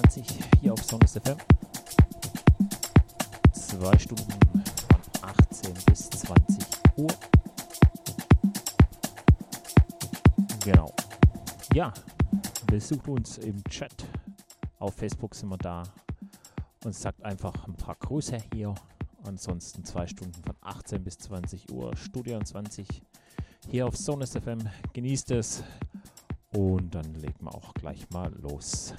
23 hier auf Sonus FM. Zwei Stunden von 18 bis 20 Uhr. Genau. Ja, besucht uns im Chat. Auf Facebook sind wir da und sagt einfach ein paar Grüße hier. Ansonsten zwei Stunden von 18 bis 20 Uhr, Studio 20 hier auf Sonus FM. Genießt es und dann legen wir auch gleich mal los.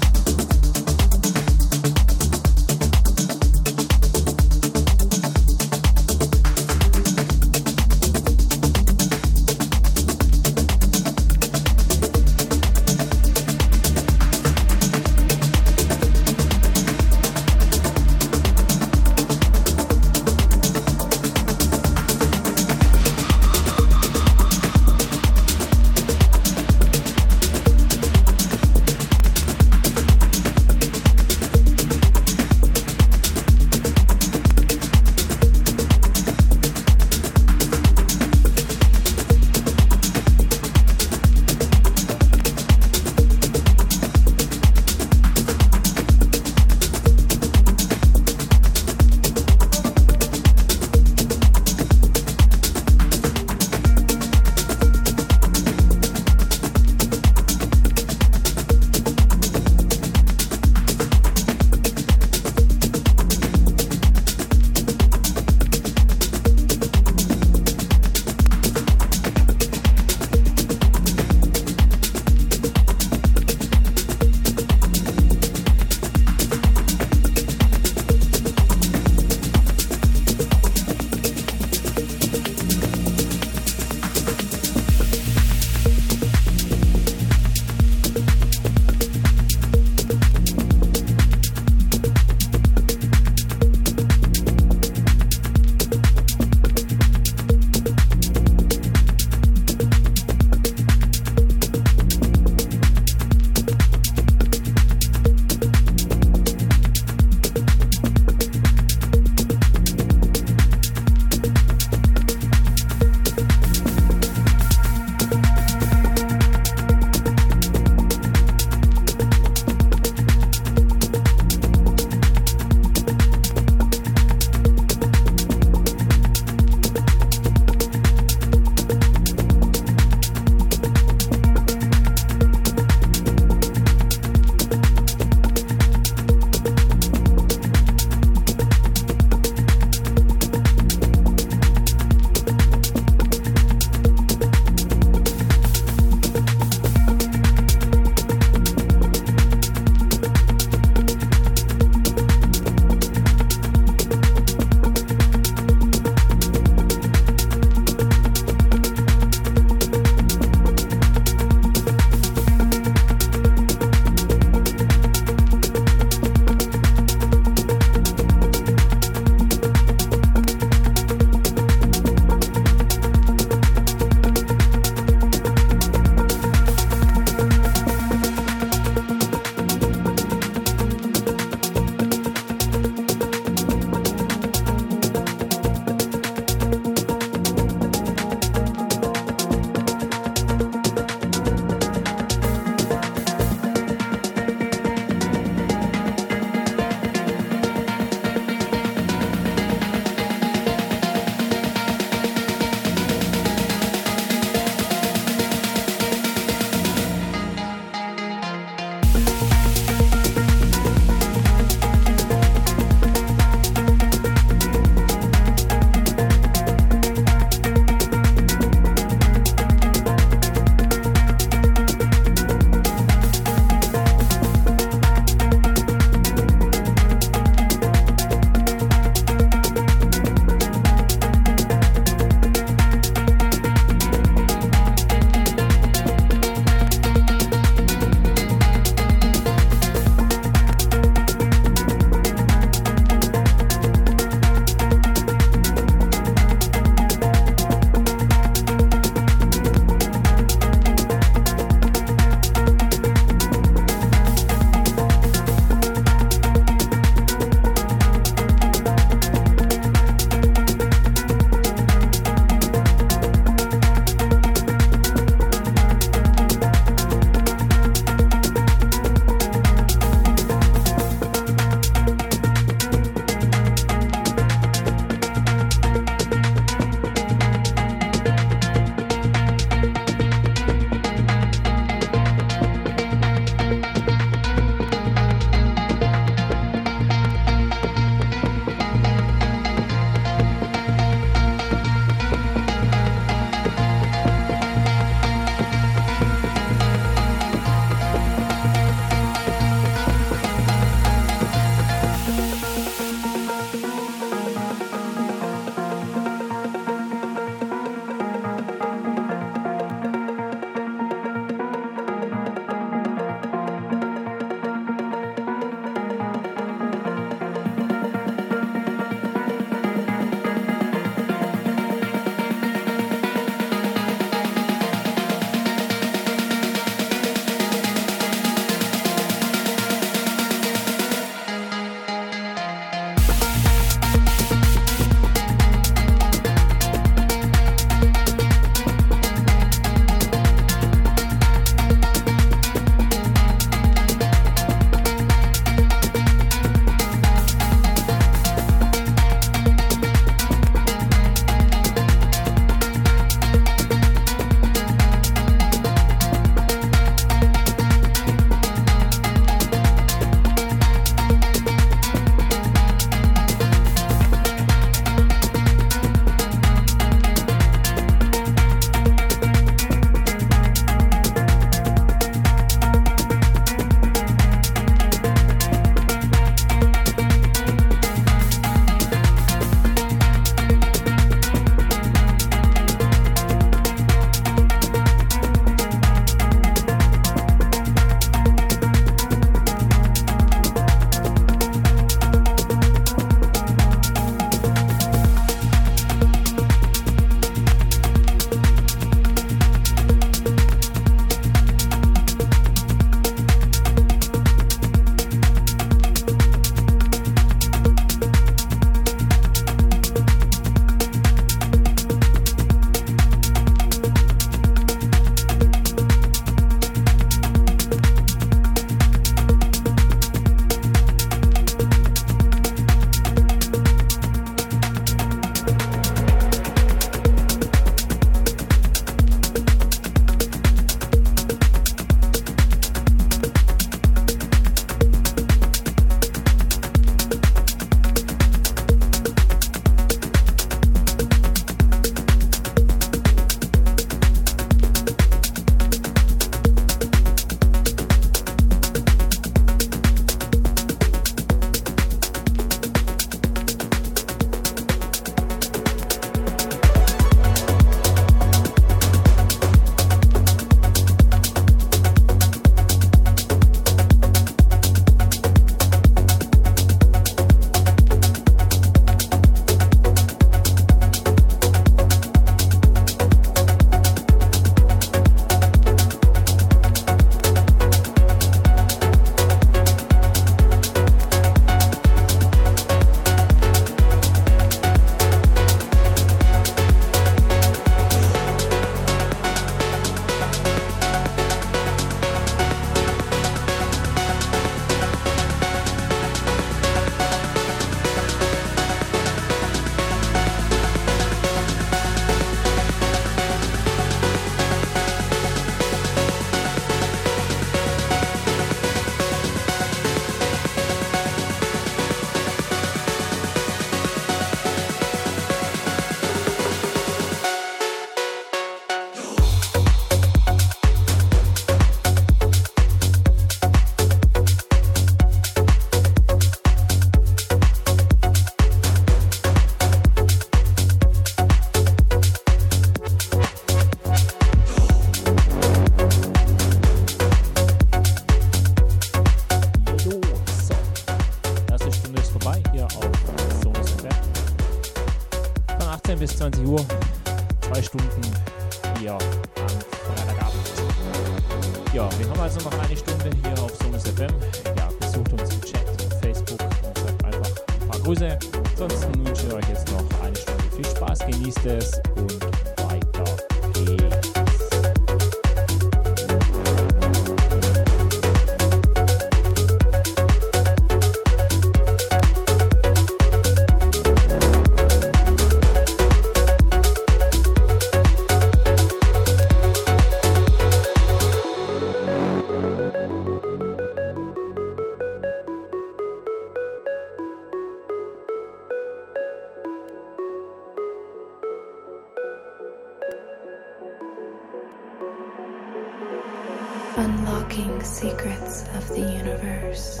universe.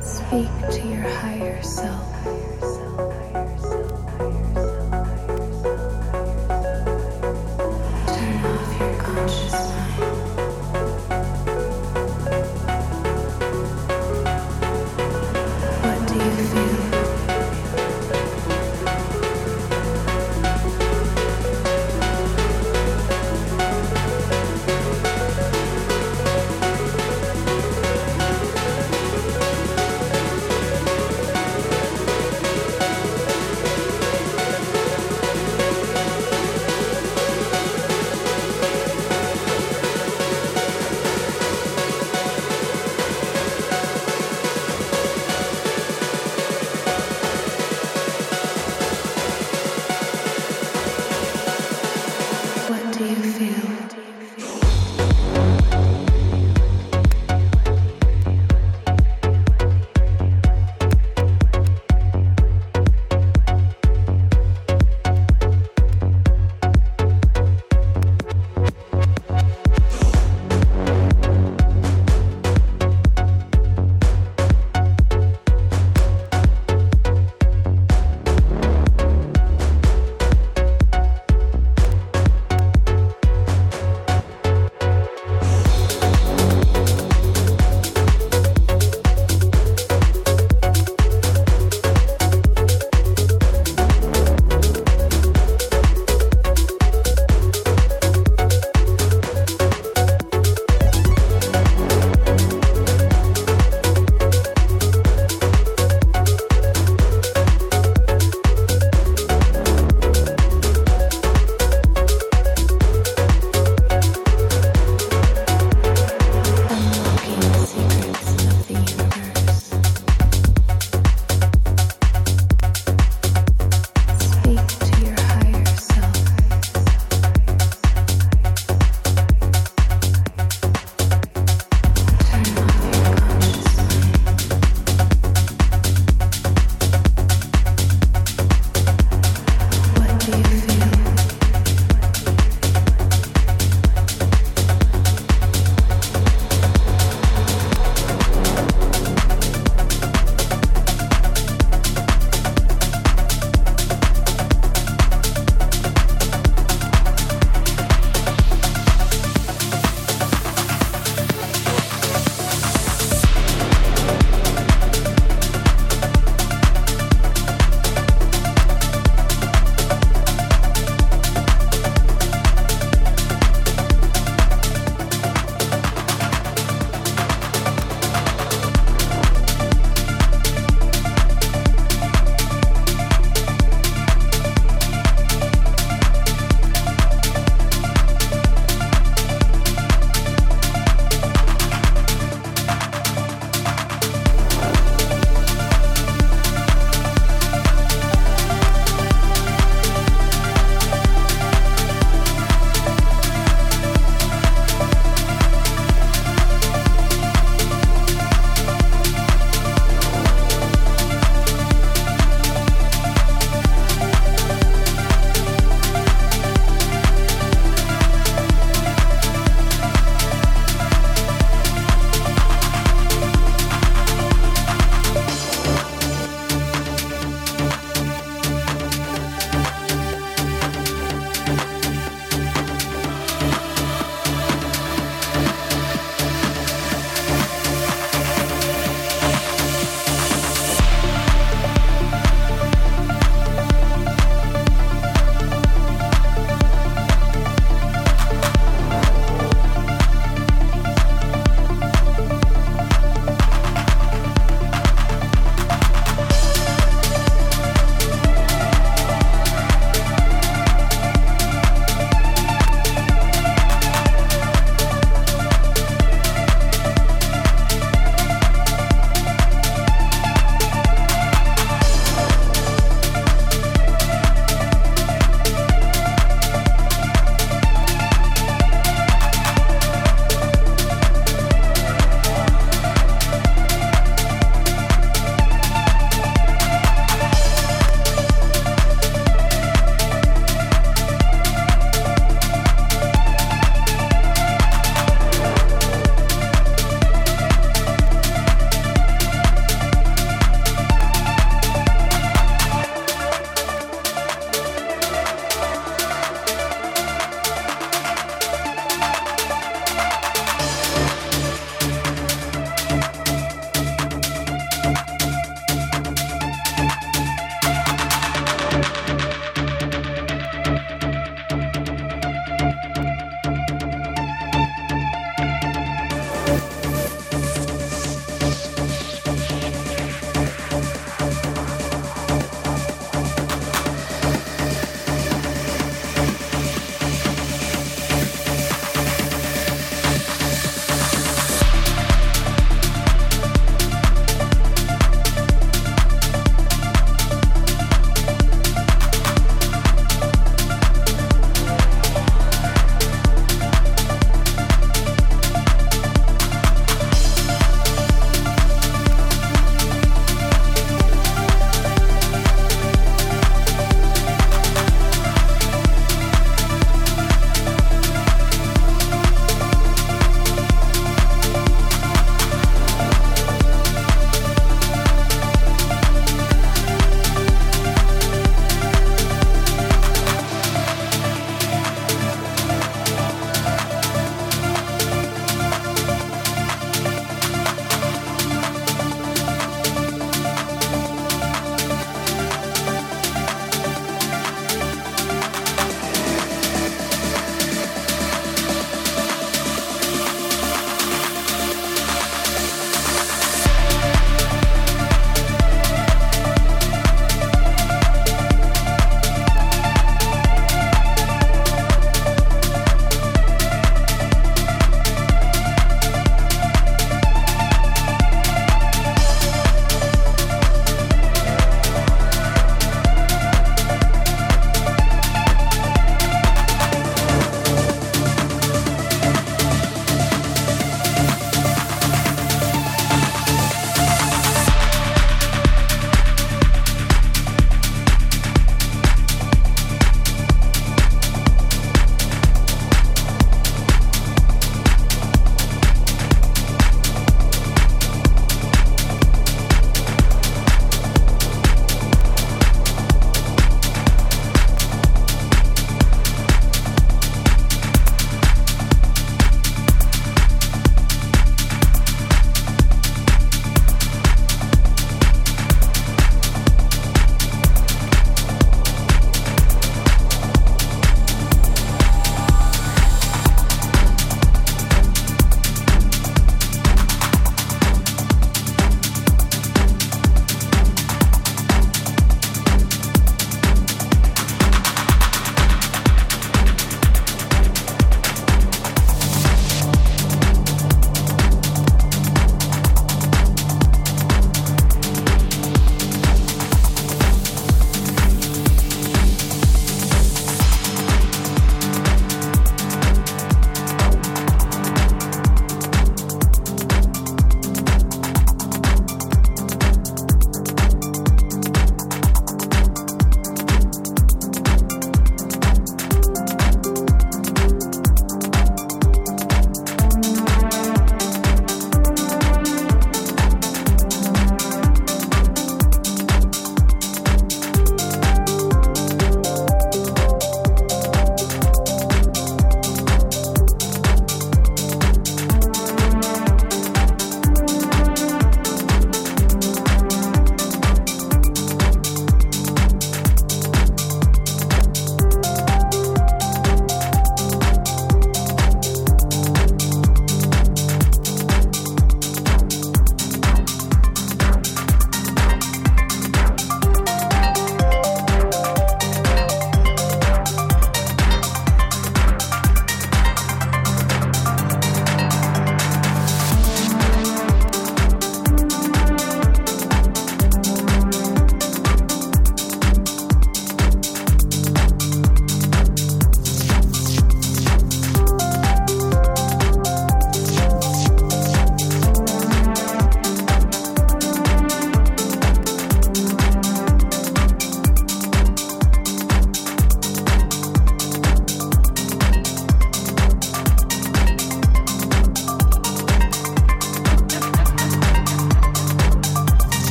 Speak to your higher self.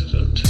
president.